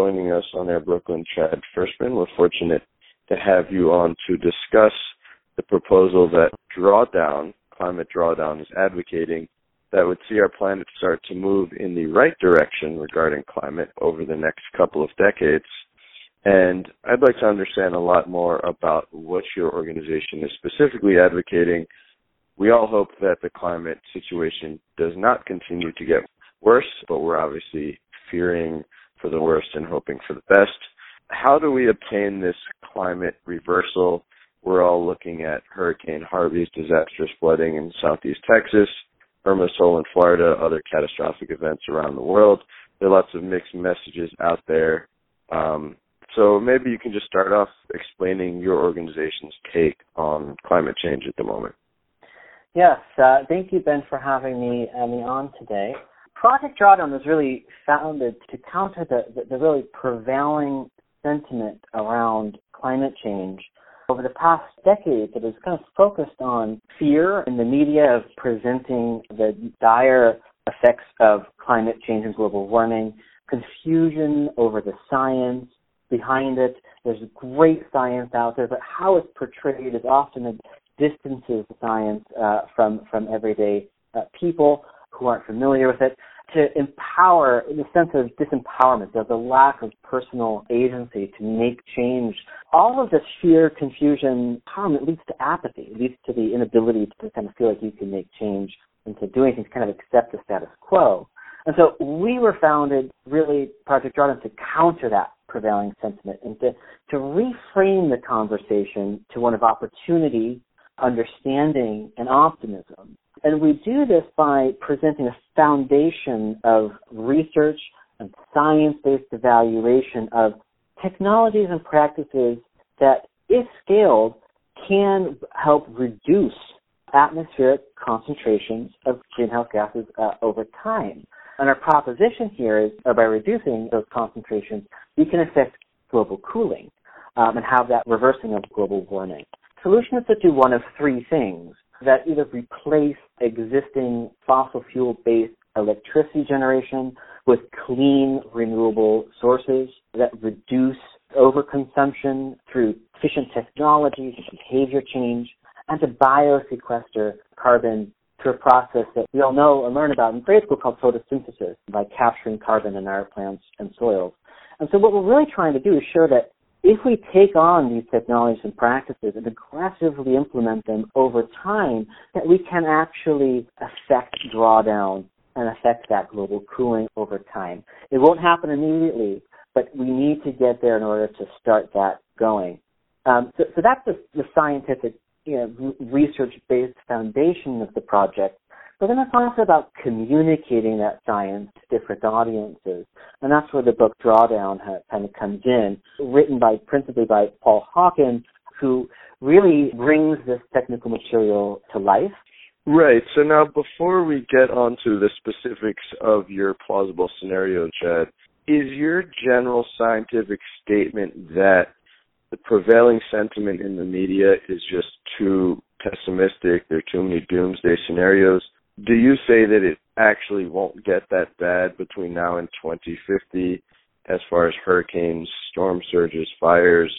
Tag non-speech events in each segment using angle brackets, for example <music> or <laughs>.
joining us on Air Brooklyn, Chad Frischmann. We're fortunate to have you on to discuss the proposal that Drawdown, Climate Drawdown, is advocating that would see our planet start to move in the right direction regarding climate over the next couple of decades. And I'd like to understand a lot more about what your organization is specifically advocating. We all hope that the climate situation does not continue to get worse, but we're obviously fearing for the worst and hoping for the best. How do we obtain this climate reversal? We're all looking at Hurricane Harvey's disastrous flooding in southeast Texas, Irma Sol in Florida, other catastrophic events around the world. There are lots of mixed messages out there. Um, so maybe you can just start off explaining your organization's take on climate change at the moment. Yes, uh, thank you, Ben, for having me, uh, me on today. Project Drawdown was really founded to counter the, the, the really prevailing sentiment around climate change over the past decades it has kind of focused on fear in the media of presenting the dire effects of climate change and global warming, confusion over the science behind it. There's great science out there, but how it's portrayed is often a distances science uh, from from everyday uh, people who aren't familiar with it to empower the sense of disempowerment, of the lack of personal agency to make change. All of this fear, confusion, empowerment leads to apathy, it leads to the inability to kind of feel like you can make change and to do anything to kind of accept the status quo. And so we were founded really, Project Drawdown, to counter that prevailing sentiment and to, to reframe the conversation to one of opportunity, understanding, and optimism. And we do this by presenting a foundation of research and science-based evaluation of technologies and practices that, if scaled, can help reduce atmospheric concentrations of greenhouse gases uh, over time. And our proposition here is uh, by reducing those concentrations, we can affect global cooling um, and have that reversing of global warming. Solution is to do one of three things that either replace existing fossil fuel based electricity generation with clean renewable sources that reduce overconsumption through efficient technologies and behavior change and to biosequester carbon through a process that we all know and learn about in grade school called photosynthesis by capturing carbon in our plants and soils. And so what we're really trying to do is show that if we take on these technologies and practices and aggressively implement them over time, that we can actually affect drawdown and affect that global cooling over time. It won't happen immediately, but we need to get there in order to start that going. Um, so, so, that's the, the scientific, you know, research-based foundation of the project. But then it's also about communicating that science to different audiences. And that's where the book Drawdown kind of comes in, written by principally by Paul Hawken, who really brings this technical material to life. Right. So now before we get onto the specifics of your plausible scenario, Chad, is your general scientific statement that the prevailing sentiment in the media is just too pessimistic, there are too many doomsday scenarios, do you say that it actually won't get that bad between now and 2050 as far as hurricanes, storm surges, fires?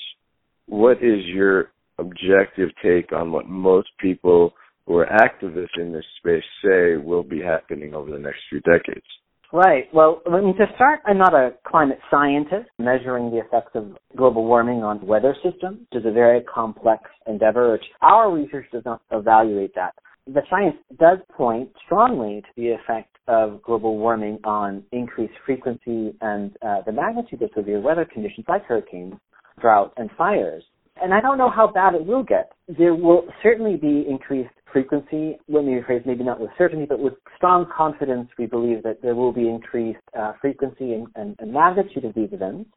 What is your objective take on what most people who are activists in this space say will be happening over the next few decades? Right. Well, I mean, to start, I'm not a climate scientist measuring the effects of global warming on weather systems, is a very complex endeavor. Our research does not evaluate that the science does point strongly to the effect of global warming on increased frequency and uh, the magnitude of severe weather conditions like hurricanes, drought, and fires. And I don't know how bad it will get. There will certainly be increased frequency. Let me rephrase, maybe not with certainty, but with strong confidence, we believe that there will be increased uh, frequency and, and, and magnitude of these events.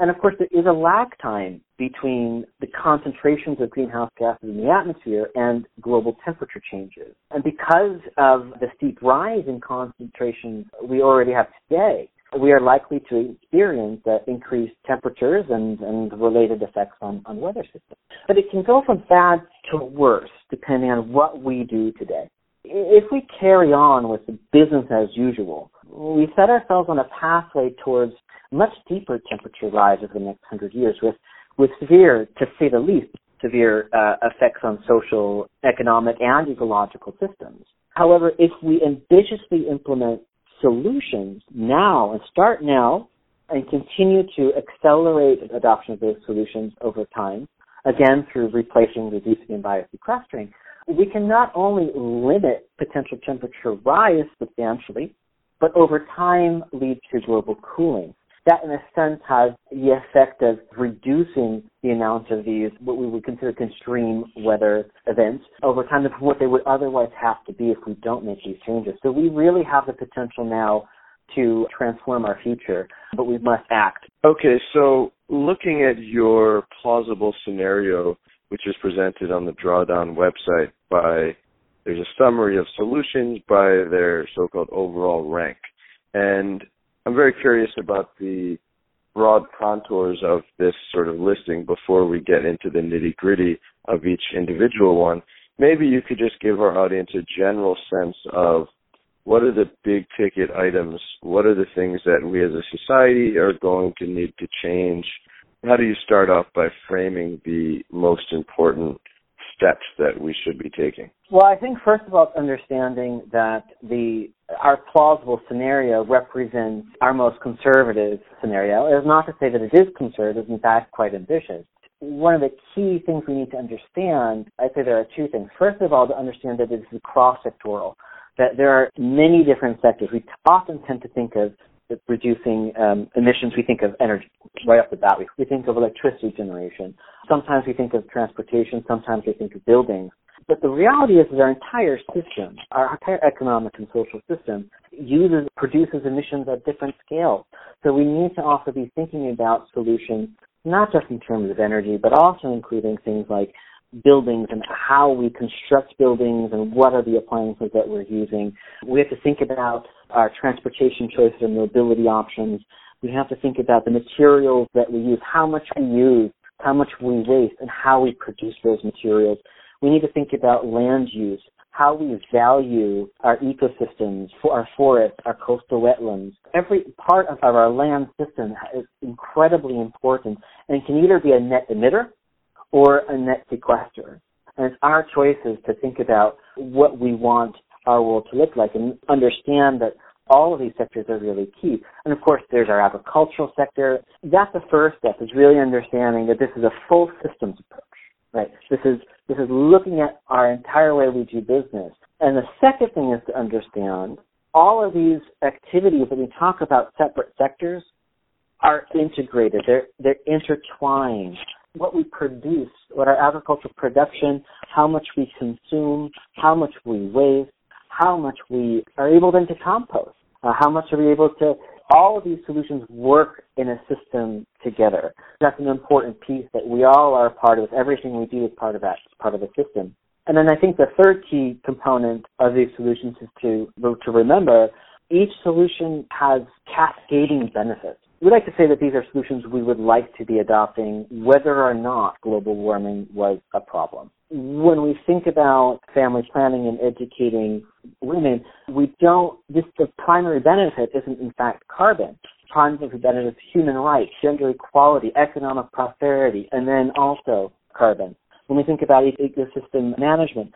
And of course, there is a lag time between the concentrations of greenhouse gases in the atmosphere and global temperature changes. And because of the steep rise in concentrations we already have today, we are likely to experience uh, increased temperatures and, and related effects on, on weather systems. But it can go from bad to worse depending on what we do today. If we carry on with the business as usual, we set ourselves on a pathway towards much deeper temperature rise over the next hundred years with, with severe, to say the least, severe uh, effects on social, economic, and ecological systems. However, if we ambitiously implement solutions now and start now and continue to accelerate adoption of those solutions over time, again through replacing, reducing, and biosequestering, we can not only limit potential temperature rise substantially, but over time lead to global cooling that in a sense has the effect of reducing the amount of these what we would consider extreme weather events over time of what they would otherwise have to be if we don't make these changes. So we really have the potential now to transform our future, but we must act. Okay, so looking at your plausible scenario, which is presented on the Drawdown website by there's a summary of solutions by their so-called overall rank. And I'm very curious about the broad contours of this sort of listing before we get into the nitty gritty of each individual one. Maybe you could just give our audience a general sense of what are the big ticket items? What are the things that we as a society are going to need to change? How do you start off by framing the most important steps that we should be taking? Well, I think first of all, it's understanding that the our plausible scenario represents our most conservative scenario. It's not to say that it is conservative, in fact, quite ambitious. One of the key things we need to understand, I'd say there are two things. First of all, to understand that this is cross-sectoral, that there are many different sectors. We often tend to think of reducing um, emissions, we think of energy right off the bat. We, we think of electricity generation. Sometimes we think of transportation. Sometimes we think of buildings. But the reality is that our entire system, our entire economic and social system, uses, produces emissions at different scales. So we need to also be thinking about solutions, not just in terms of energy, but also including things like buildings and how we construct buildings and what are the appliances that we're using. We have to think about our transportation choices and mobility options. We have to think about the materials that we use, how much we use, how much we waste, and how we produce those materials. We need to think about land use, how we value our ecosystems, for our forests, our coastal wetlands. Every part of our land system is incredibly important and can either be a net emitter or a net sequester. And it's our choices to think about what we want our world to look like and understand that all of these sectors are really key. And of course, there's our agricultural sector. That's the first step is really understanding that this is a full systems approach, right? This is, this is looking at our entire way we do business. And the second thing is to understand all of these activities that we talk about separate sectors are integrated. They're, they're intertwined what we produce, what our agricultural production, how much we consume, how much we waste, how much we are able then to compost, uh, how much are we able to, all of these solutions work in a system together. That's an important piece that we all are part of. Everything we do is part of that, part of the system. And then I think the third key component of these solutions is to, to remember each solution has cascading benefits we like to say that these are solutions we would like to be adopting whether or not global warming was a problem. When we think about family planning and educating women, we don't, this, the primary benefit isn't in fact carbon. Primary benefit is human rights, gender equality, economic prosperity, and then also carbon. When we think about ecosystem management,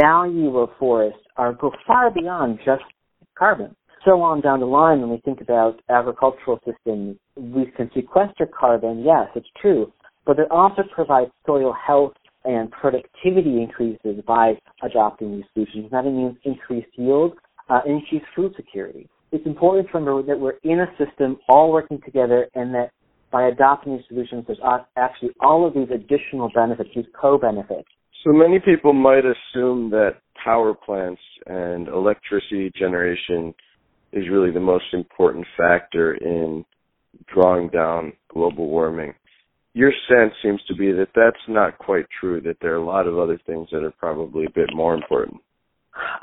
value of forests are go far beyond just carbon so on down the line when we think about agricultural systems, we can sequester carbon, yes, it's true, but it also provides soil health and productivity increases by adopting these solutions. That means increased yield, uh, increased food security. It's important to remember that we're in a system all working together and that by adopting these solutions, there's actually all of these additional benefits, these co-benefits. So many people might assume that power plants and electricity generation is really the most important factor in drawing down global warming. Your sense seems to be that that's not quite true, that there are a lot of other things that are probably a bit more important.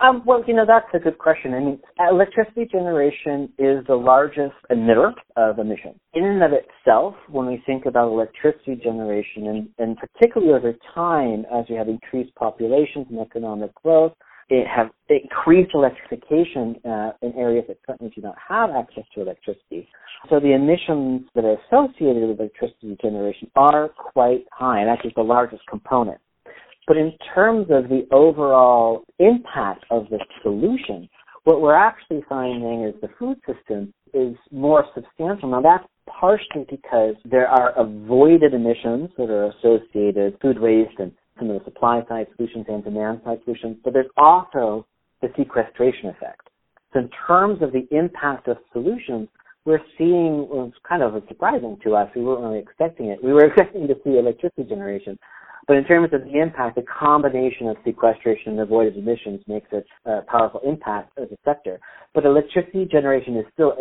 Um, well, you know, that's a good question. I mean, electricity generation is the largest emitter of emissions. In and of itself, when we think about electricity generation, and, and particularly over time, as we have increased populations and economic growth, it have increased electrification uh, in areas that currently do not have access to electricity. So the emissions that are associated with electricity generation are quite high, and actually the largest component. But in terms of the overall impact of the solution, what we're actually finding is the food system is more substantial. Now that's partially because there are avoided emissions that are associated food waste and some of the supply side solutions and demand side solutions, but there's also the sequestration effect. So in terms of the impact of solutions, we're seeing was kind of surprising to us. We weren't really expecting it. We were <laughs> expecting to see electricity generation, but in terms of the impact, the combination of sequestration and avoided emissions makes it a powerful impact as a sector. But electricity generation is still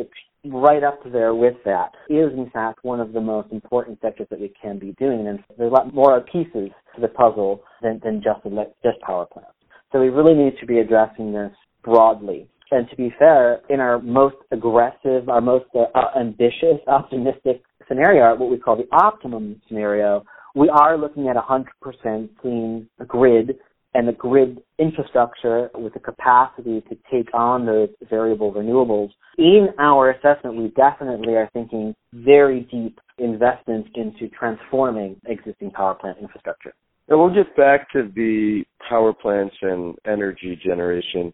right up there with that. It is in fact one of the most important sectors that we can be doing, and there's a lot more pieces to the puzzle than, than just just power plants. So we really need to be addressing this broadly. And to be fair, in our most aggressive, our most uh, ambitious, optimistic scenario, what we call the optimum scenario, we are looking at a 100% clean grid and the grid infrastructure with the capacity to take on those variable renewables. In our assessment, we definitely are thinking very deep investments into transforming existing power plant infrastructure. And we'll get back to the power plants and energy generation.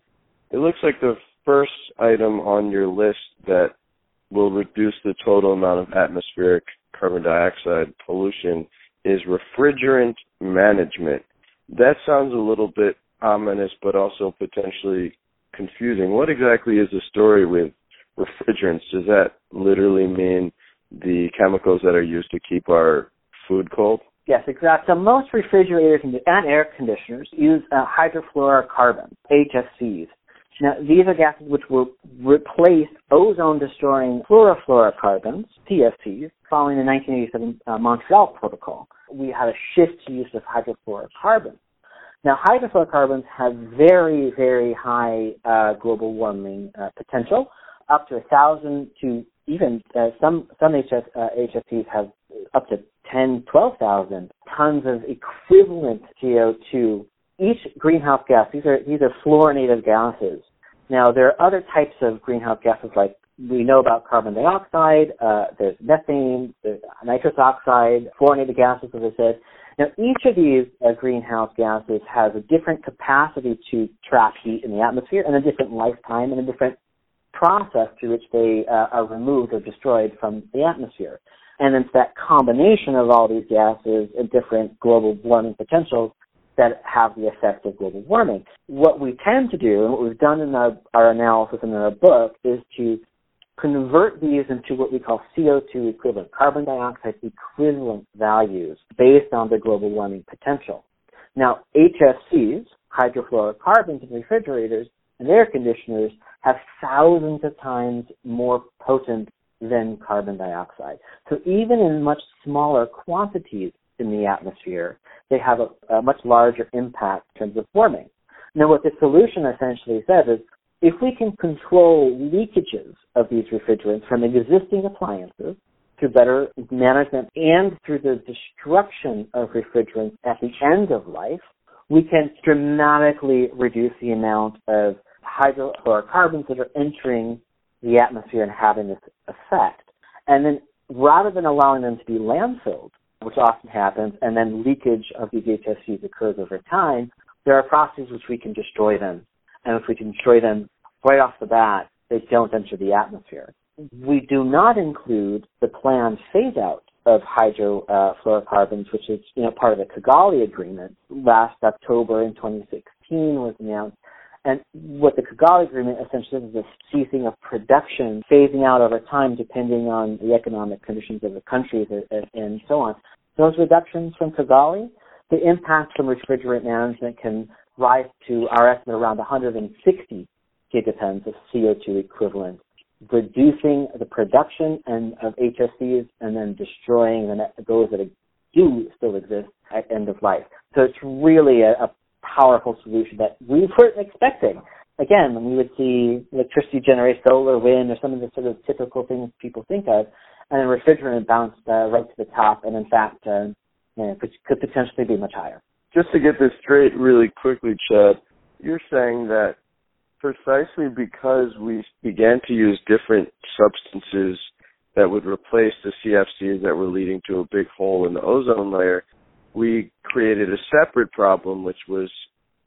It looks like the first item on your list that will reduce the total amount of atmospheric carbon dioxide pollution is refrigerant management. That sounds a little bit ominous, but also potentially confusing. What exactly is the story with refrigerants? Does that literally mean the chemicals that are used to keep our food cold? Yes, exactly. So most refrigerators and air conditioners use uh, hydrofluorocarbons, HFCs. Now, these are gases which will replace ozone-destroying chlorofluorocarbons, CFCs, following the 1987 uh, Montreal Protocol. We had a shift to use of hydrofluorocarbons. Now, hydrofluorocarbons have very, very high uh, global warming uh, potential, up to a thousand to even uh, some some HS, uh, HFCs have up to 10, 12,000 tons of equivalent CO2 each greenhouse gas, these are these are fluorinated gases. Now there are other types of greenhouse gases like we know about carbon dioxide, uh, there's methane, there's nitrous oxide, fluorinated gases, as I said. Now each of these uh, greenhouse gases has a different capacity to trap heat in the atmosphere and a different lifetime and a different process through which they uh, are removed or destroyed from the atmosphere. And it's that combination of all these gases and different global warming potentials that have the effect of global warming. What we tend to do, and what we've done in our, our analysis in our book, is to convert these into what we call CO2 equivalent, carbon dioxide equivalent values based on the global warming potential. Now, HFCs, hydrofluorocarbons in refrigerators and air conditioners have thousands of times more potent than carbon dioxide. So even in much smaller quantities, in the atmosphere, they have a, a much larger impact in terms of warming. Now, what the solution essentially says is if we can control leakages of these refrigerants from existing appliances through better management and through the destruction of refrigerants at the end of life, we can dramatically reduce the amount of hydrofluorocarbons that are entering the atmosphere and having this effect. And then rather than allowing them to be landfilled, which often happens, and then leakage of these HFCs occurs over time, there are processes which we can destroy them. And if we can destroy them right off the bat, they don't enter the atmosphere. We do not include the planned phase out of hydrofluorocarbons, which is you know part of the Kigali Agreement. Last October in 2016 was announced and what the Kigali Agreement essentially is a ceasing of production, phasing out over time depending on the economic conditions of the countries and so on. Those reductions from Kigali, the impact from refrigerant management can rise to our estimate around 160 gigatons of CO2 equivalent, reducing the production and of HFCs and then destroying the, those that do still exist at end of life. So it's really a, a powerful solution that we weren't expecting. Again, when we would see electricity generate solar, wind, or some of the sort of typical things people think of, and then refrigerant bounced uh, right to the top, and in fact, uh, you know, could, could potentially be much higher. Just to get this straight really quickly, Chad, you're saying that precisely because we began to use different substances that would replace the CFCs that were leading to a big hole in the ozone layer, we created a separate problem, which was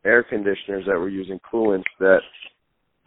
air conditioners that were using coolants that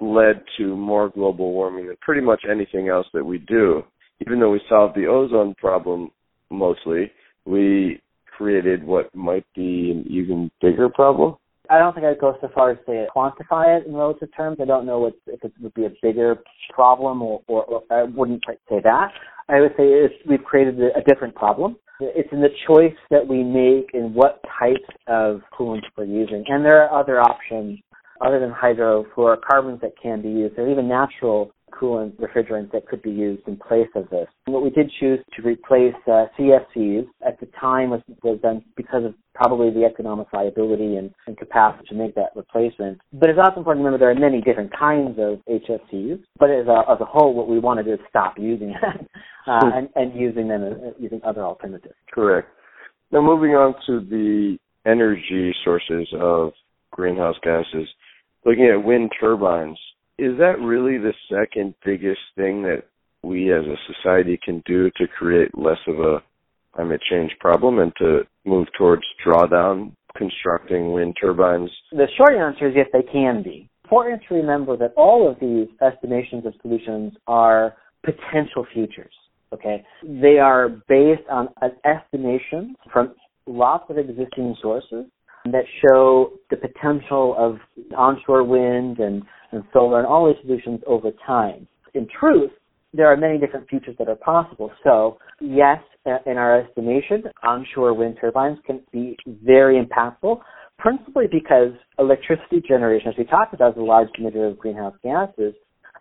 led to more global warming than pretty much anything else that we do. Even though we solved the ozone problem mostly, we created what might be an even bigger problem. I don't think I'd go so far as to quantify it in relative terms. I don't know what, if it would be a bigger problem, or, or, or I wouldn't say that. I would say we've created a different problem. It's in the choice that we make in what types of coolants we're using, and there are other options other than hydrofluorocarbons that can be used. There are even natural coolant refrigerants that could be used in place of this. What we did choose to replace uh, CFCs at the time was, was done because of probably the economic viability and, and capacity to make that replacement. But it's also important to remember there are many different kinds of HFCs, but as a, as a whole, what we want to do is stop using them <laughs> uh, and, and using them uh, using other alternatives. Correct. Now moving on to the energy sources of greenhouse gases, looking at wind turbines, is that really the second biggest thing that we as a society can do to create less of a climate change problem and to move towards drawdown constructing wind turbines? The short answer is yes, they can be. Important to remember that all of these estimations of solutions are potential futures. Okay, they are based on an estimation from lots of existing sources that show the potential of onshore wind and, and solar and all these solutions over time. In truth, there are many different futures that are possible. So yes, in our estimation, onshore wind turbines can be very impactful, principally because electricity generation, as we talked about, is a large emitter of greenhouse gases.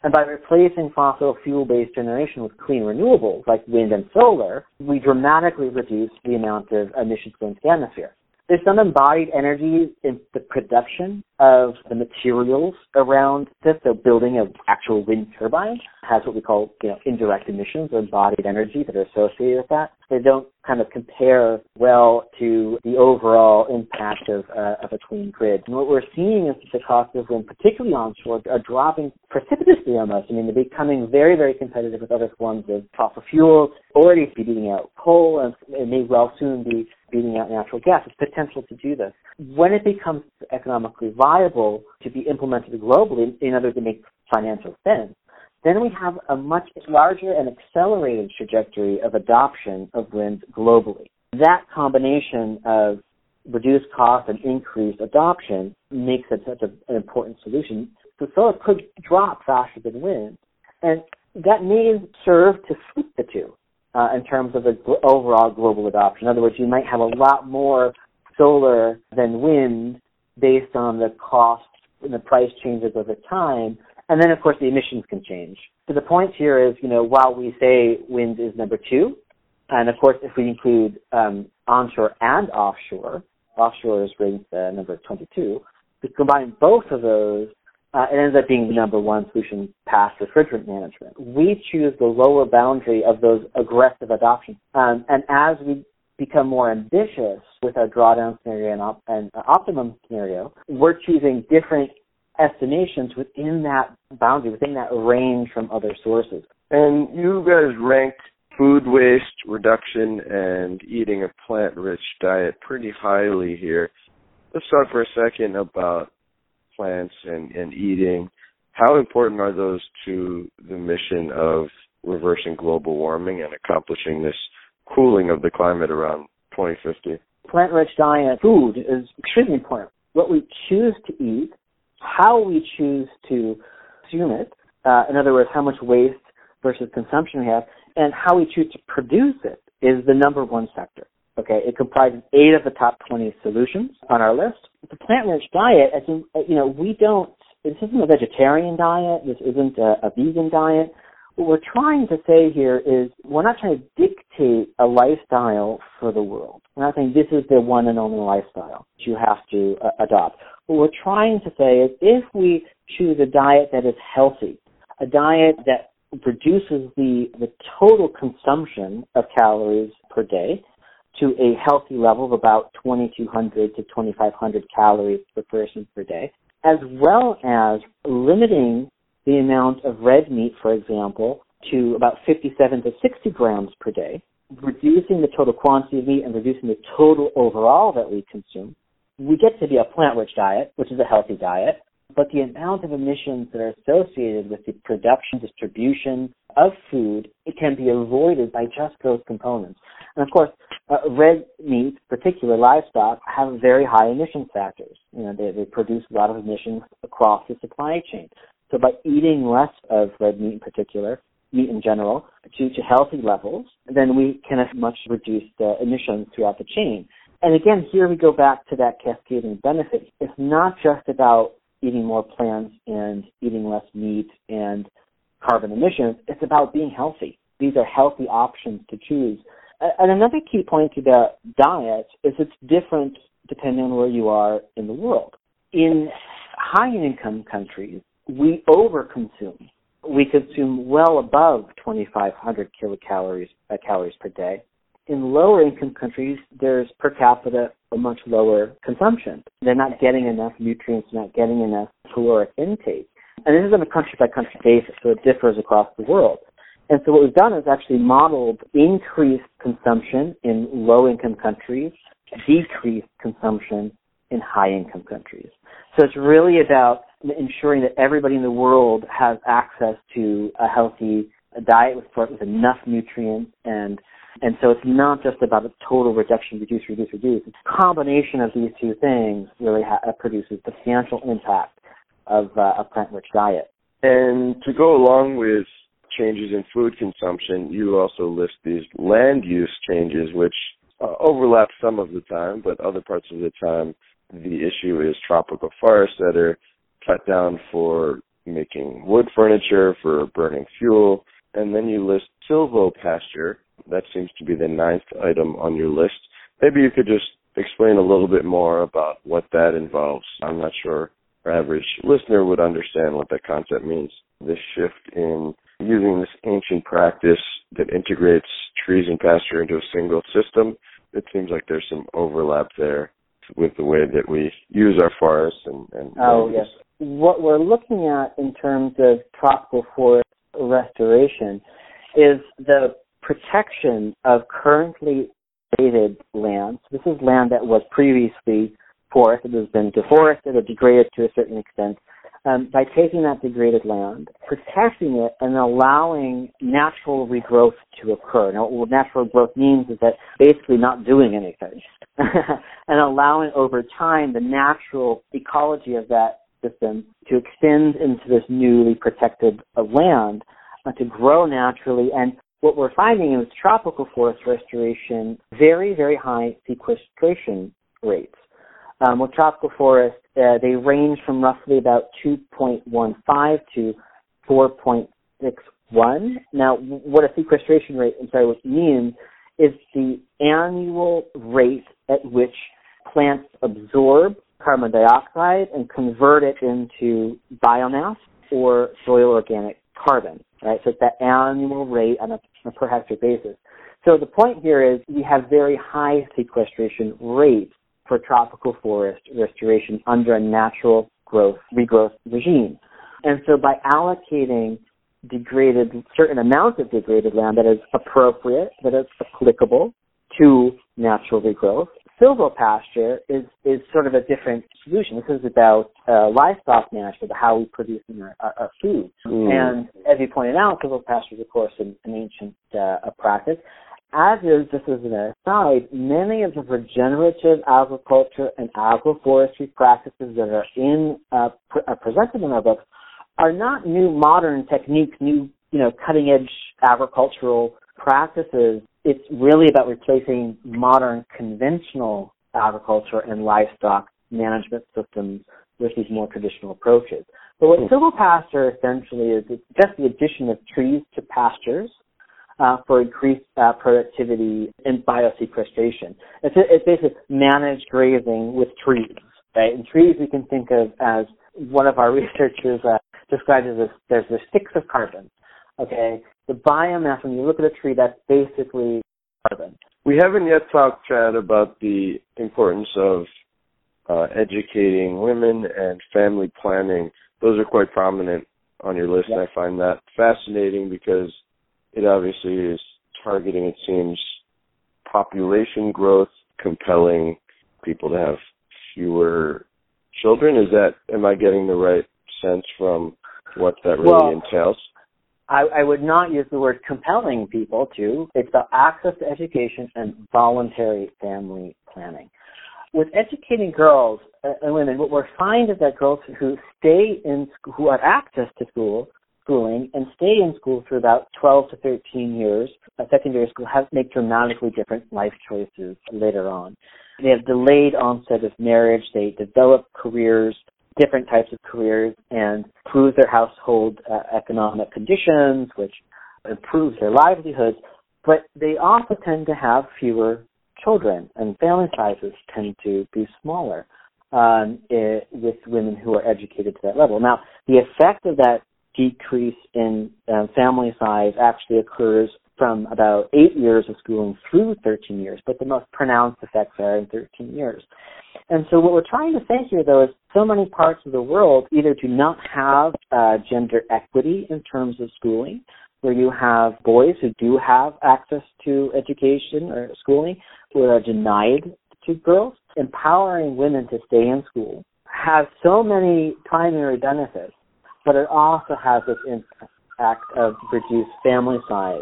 And by replacing fossil fuel-based generation with clean renewables like wind and solar, we dramatically reduce the amount of emissions going to the atmosphere. There's some embodied energy in the production of the materials around this. So building an actual wind turbine has what we call, you know, indirect emissions or embodied energy that are associated with that. They don't kind of compare well to the overall impact of, uh, of a clean grid. And what we're seeing is that the cost of wind, particularly onshore, are dropping precipitously almost. I mean, they're becoming very, very competitive with other forms of fossil fuels, already beating out coal, and it may well soon be beating out natural gas. It's potential to do this. When it becomes economically viable to be implemented globally in order to make financial sense, then we have a much larger and accelerated trajectory of adoption of wind globally. That combination of reduced cost and increased adoption makes it such a, an important solution. So solar could drop faster than wind, and that may serve to flip the two uh, in terms of the overall global adoption. In other words, you might have a lot more solar than wind based on the cost and the price changes over time, and then, of course, the emissions can change. So the point here is, you know, while we say wind is number two, and of course, if we include um, onshore and offshore, offshore is ranked uh, number 22. If We combine both of those, uh, it ends up being the number one solution past refrigerant management. We choose the lower boundary of those aggressive adoptions. Um, and as we become more ambitious with our drawdown scenario and, op- and uh, optimum scenario, we're choosing different estimations within that boundary, within that range from other sources. And you guys ranked food waste reduction and eating a plant rich diet pretty highly here. Let's talk for a second about plants and, and eating. How important are those to the mission of reversing global warming and accomplishing this cooling of the climate around 2050? Plant rich diet food is extremely important. What we choose to eat how we choose to consume it, uh, in other words, how much waste versus consumption we have, and how we choose to produce it is the number one sector. Okay, it comprises eight of the top 20 solutions on our list. The plant-rich diet, as in, you know, we don't, this isn't a vegetarian diet, this isn't a, a vegan diet. what we're trying to say here is we're not trying to dictate a lifestyle for the world. We're not saying this is the one and only lifestyle you have to uh, adopt. What we're trying to say is if we choose a diet that is healthy, a diet that reduces the, the total consumption of calories per day to a healthy level of about 2200 to 2500 calories per person per day, as well as limiting the amount of red meat, for example, to about 57 to 60 grams per day, reducing the total quantity of meat and reducing the total overall that we consume, we get to be a plant-rich diet, which is a healthy diet, but the amount of emissions that are associated with the production, distribution of food, it can be avoided by just those components. And of course, uh, red meat, particular livestock, have very high emission factors. You know, they, they produce a lot of emissions across the supply chain. So by eating less of red meat in particular, meat in general, to, to healthy levels, then we can much reduced uh, emissions throughout the chain. And again, here we go back to that cascading benefit. It's not just about eating more plants and eating less meat and carbon emissions. It's about being healthy. These are healthy options to choose. And another key point about diet is it's different depending on where you are in the world. In high income countries, we overconsume. We consume well above 2,500 kilocalories uh, calories per day. In lower income countries, there's per capita a much lower consumption. They're not getting enough nutrients, not getting enough caloric intake. And this is on a country by country basis, so it differs across the world. And so what we've done is actually modeled increased consumption in low income countries, decreased consumption in high income countries. So it's really about ensuring that everybody in the world has access to a healthy diet with, enough nutrients and and so it's not just about a total reduction, reduce, reduce, reduce. It's a combination of these two things really ha- produces substantial impact of uh, a plant-rich diet. And to go along with changes in food consumption, you also list these land use changes, which uh, overlap some of the time, but other parts of the time, the issue is tropical forests that are cut down for making wood furniture, for burning fuel, and then you list silvopasture. That seems to be the ninth item on your list. Maybe you could just explain a little bit more about what that involves. I'm not sure our average listener would understand what that concept means. This shift in using this ancient practice that integrates trees and pasture into a single system, it seems like there's some overlap there with the way that we use our forests and, and oh yes what we're looking at in terms of tropical forest restoration is the protection of currently degraded lands. This is land that was previously forested, has been deforested or degraded to a certain extent. Um, by taking that degraded land, protecting it, and allowing natural regrowth to occur. Now, what natural growth means is that basically not doing anything, <laughs> and allowing over time the natural ecology of that system to extend into this newly protected uh, land uh, to grow naturally. And what we're finding is tropical forest restoration, very, very high sequestration rates. Um, with tropical forests, uh, they range from roughly about 2.15 to 4.61. Now, what a sequestration rate, I'm sorry, what means is the annual rate at which plants absorb carbon dioxide and convert it into biomass or soil organic carbon, right? So it's that annual rate on a, a per hectare basis. So the point here is we have very high sequestration rates for tropical forest restoration under a natural growth, regrowth regime. And so by allocating degraded, certain amounts of degraded land that is appropriate, that is applicable to natural regrowth, silvopasture is is sort of a different solution. This is about uh, livestock management, how we produce our, our, our food. Mm. And as you pointed out, silvopasture is of course an, an ancient uh, practice. As is, just as an aside, many of the regenerative agriculture and agroforestry practices that are in uh, pre- are presented in our books are not new modern techniques, new you know cutting edge agricultural practices it's really about replacing modern conventional agriculture and livestock management systems with these more traditional approaches. But what hmm. silvopasture essentially is, it's just the addition of trees to pastures uh, for increased uh, productivity and biosequestration. It's, it's basically managed grazing with trees, right? And trees we can think of as one of our <laughs> researchers uh, described as this, there's the sticks of carbon, okay? The biomass, when you look at a tree, that's basically carbon. We haven't yet talked, Chad, about the importance of uh, educating women and family planning. Those are quite prominent on your list. I find that fascinating because it obviously is targeting, it seems, population growth, compelling people to have fewer children. Is that, am I getting the right sense from what that really well, entails? I, I would not use the word compelling people to. It's about access to education and voluntary family planning. With educating girls uh, and women, what we're finding is that girls who stay in, school, who have access to school, schooling and stay in school for about 12 to 13 years at secondary school have make dramatically different life choices later on. They have delayed onset of marriage. They develop careers, different types of careers, and improve their household uh, economic conditions, which improves their livelihoods. But they also tend to have fewer children, and family sizes tend to be smaller um, it, with women who are educated to that level. Now, the effect of that decrease in um, family size actually occurs from about eight years of schooling through 13 years, but the most pronounced effects are in 13 years. And so what we're trying to say here, though, is so many parts of the world either do not have uh, gender equity in terms of schooling, where you have boys who do have access to education or schooling who are denied to girls. Empowering women to stay in school has so many primary benefits but it also has this impact of reduced family size.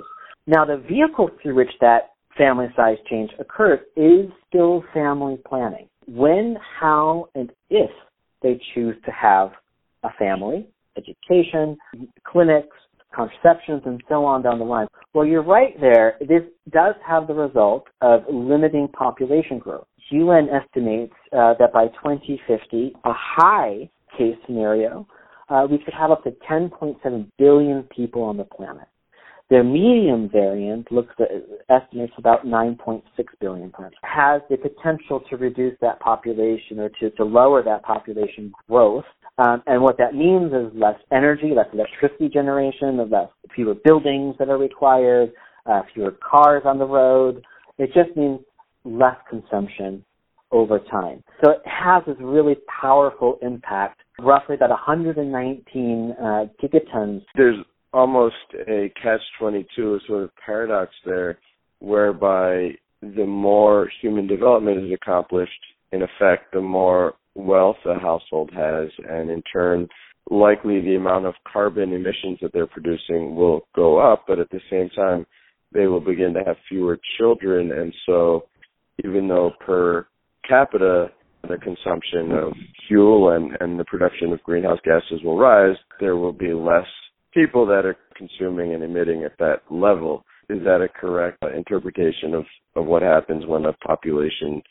Now, the vehicle through which that family size change occurs is still family planning. When, how, and if they choose to have a family, education, clinics, contraceptions, and so on down the line. Well, you're right there. This does have the result of limiting population growth. UN estimates uh, that by 2050, a high case scenario uh, we could have up to 10.7 billion people on the planet. The medium variant looks at estimates about 9.6 billion plants. Has the potential to reduce that population or to, to lower that population growth. Um, and what that means is less energy, less electricity generation, less fewer buildings that are required, uh, fewer cars on the road. It just means less consumption over time. So it has this really powerful impact, roughly about 119 uh, gigatons. There's almost a catch-22, a sort of paradox there, whereby the more human development is accomplished, in effect, the more wealth a household has, and in turn, likely the amount of carbon emissions that they're producing will go up, but at the same time, they will begin to have fewer children, and so even though per capita, the consumption of fuel and, and the production of greenhouse gases will rise, there will be less people that are consuming and emitting at that level. Is that a correct interpretation of, of what happens when a population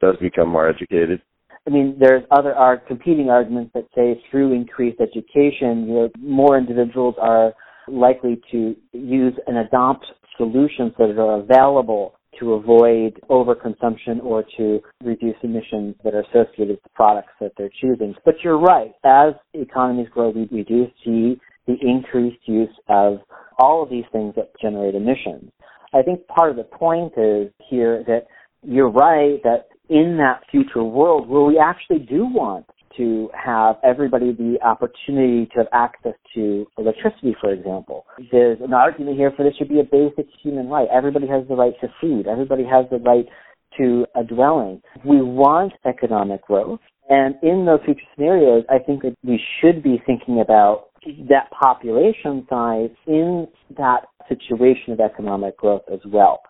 does become more educated? I mean, there's other are competing arguments that say through increased education, you know, more individuals are likely to use and adopt solutions that are available to avoid overconsumption or to reduce emissions that are associated with the products that they're choosing. But you're right. As economies grow, we, we do see the increased use of all of these things that generate emissions. I think part of the point is here that you're right that in that future world where we actually do want to have everybody the opportunity to have access to electricity, for example. There's an argument here for this should be a basic human right. Everybody has the right to food. Everybody has the right to a dwelling. We want economic growth. And in those future scenarios, I think that we should be thinking about that population size in that situation of economic growth as well.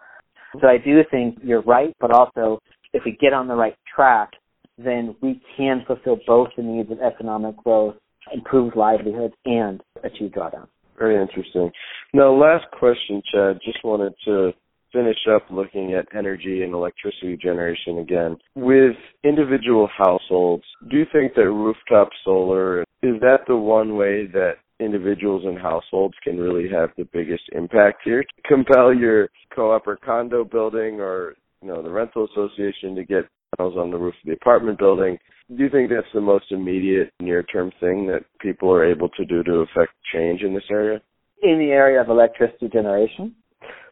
So I do think you're right, but also if we get on the right track, then we can fulfill both the needs of economic growth, improved livelihoods, and achieve drawdown. Very interesting. Now, last question, Chad. Just wanted to finish up looking at energy and electricity generation again. With individual households, do you think that rooftop solar is that the one way that individuals and households can really have the biggest impact here? Compel your co-op or condo building or you know the rental association to get panels on the roof of the apartment building. Do you think that's the most immediate near-term thing that people are able to do to affect change in this area? In the area of electricity generation?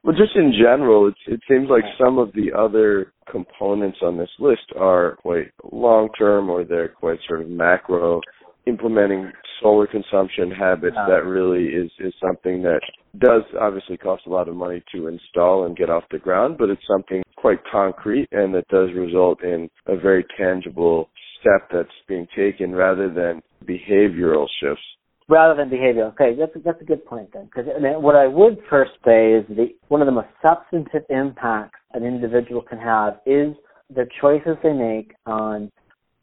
Well, just in general, it, it seems like some of the other components on this list are quite long-term or they're quite sort of macro. Implementing solar consumption habits that really is is something that does obviously cost a lot of money to install and get off the ground, but it's something quite concrete and that does result in a very tangible step that's being taken rather than behavioral shifts rather than behavior. Okay, that's a, that's a good point then. Because what I would first say is the one of the most substantive impacts an individual can have is the choices they make on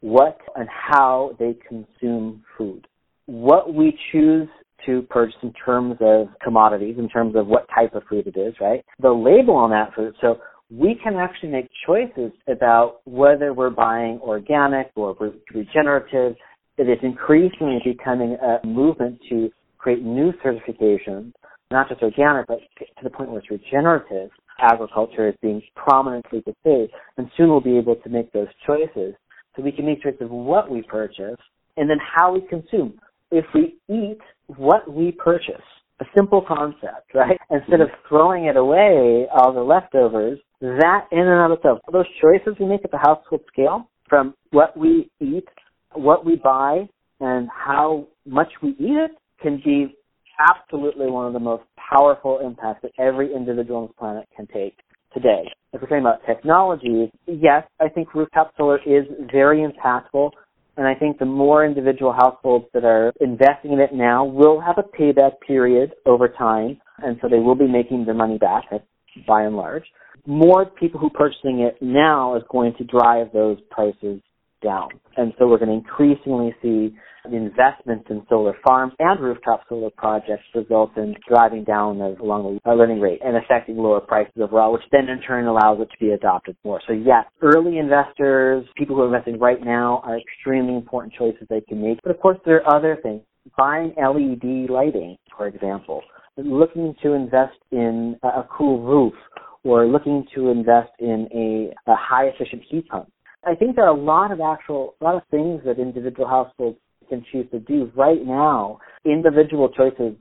what and how they consume food. What we choose to purchase in terms of commodities, in terms of what type of food it is, right? The label on that food. So we can actually make choices about whether we're buying organic or regenerative it is increasingly becoming a movement to create new certifications, not just organic, but to the point where it's regenerative. Agriculture is being prominently displayed, and soon we'll be able to make those choices. So we can make choices of what we purchase and then how we consume. If we eat what we purchase, a simple concept, right? Instead of throwing it away, all the leftovers, that in and of itself, those choices we make at the household scale, from what we eat what we buy and how much we eat it can be absolutely one of the most powerful impacts that every individual on this planet can take today. If we're talking about technology, yes, I think rooftop solar is very impactful. And I think the more individual households that are investing in it now will have a payback period over time. And so they will be making their money back by and large. More people who are purchasing it now is going to drive those prices down. And so we're going to increasingly see investments in solar farms and rooftop solar projects result in driving down the along the rate and affecting lower prices overall, which then in turn allows it to be adopted more. So yes, early investors, people who are investing right now are extremely important choices they can make. But of course there are other things. Buying LED lighting, for example, looking to invest in a cool roof or looking to invest in a, a high efficient heat pump I think there are a lot of actual, a lot of things that individual households can choose to do right now. Individual choices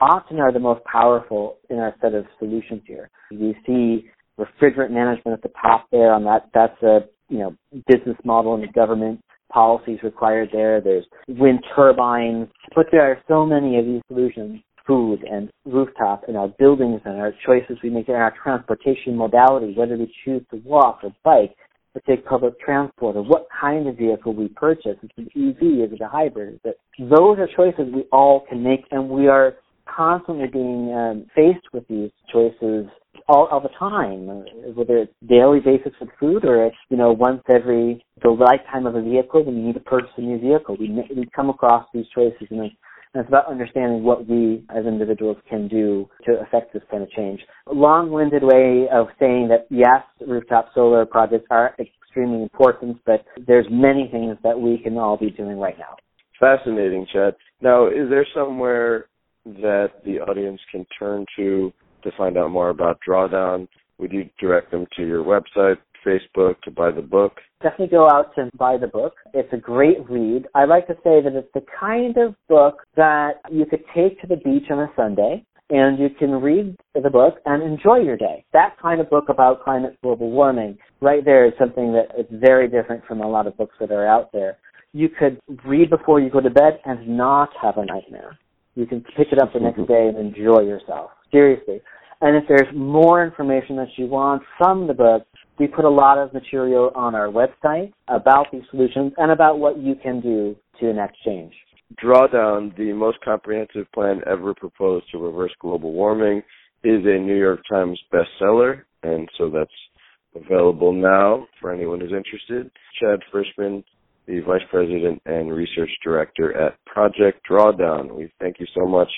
often are the most powerful in our set of solutions here. You see refrigerant management at the top there on that, that's a, you know, business model and the government policies required there. There's wind turbines, but there are so many of these solutions food and rooftop in our buildings and our choices we make in our transportation modality, whether we choose to walk or bike, to take public transport or what kind of vehicle we purchase. Is it an EV? Is it a hybrid? Is it, those are choices we all can make and we are constantly being um, faced with these choices all, all the time, whether it's daily basis of food or it's, you know, once every the lifetime of a vehicle when you need to purchase a new vehicle. We, we come across these choices and and it's about understanding what we as individuals can do to affect this kind of change. A long-winded way of saying that yes, rooftop solar projects are extremely important, but there's many things that we can all be doing right now. Fascinating, Chad. Now, is there somewhere that the audience can turn to to find out more about Drawdown? Would you direct them to your website, Facebook to buy the book? Definitely go out and buy the book. It's a great read. I like to say that it's the kind of book that you could take to the beach on a Sunday and you can read the book and enjoy your day. That kind of book about climate global warming right there is something that is very different from a lot of books that are out there. You could read before you go to bed and not have a nightmare. You can pick it up the next mm-hmm. day and enjoy yourself. Seriously. And if there's more information that you want from the book, we put a lot of material on our website about these solutions and about what you can do to enact change. Drawdown, the most comprehensive plan ever proposed to reverse global warming, is a New York Times bestseller, and so that's available now for anyone who's interested. Chad Frischmann, the Vice President and Research Director at Project Drawdown. We thank you so much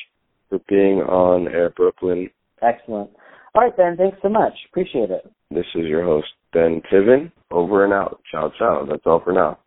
for being on Air Brooklyn. Excellent. All right, Ben. Thanks so much. Appreciate it. This is your host, Ben Piven. Over and out. Ciao, ciao. That's all for now.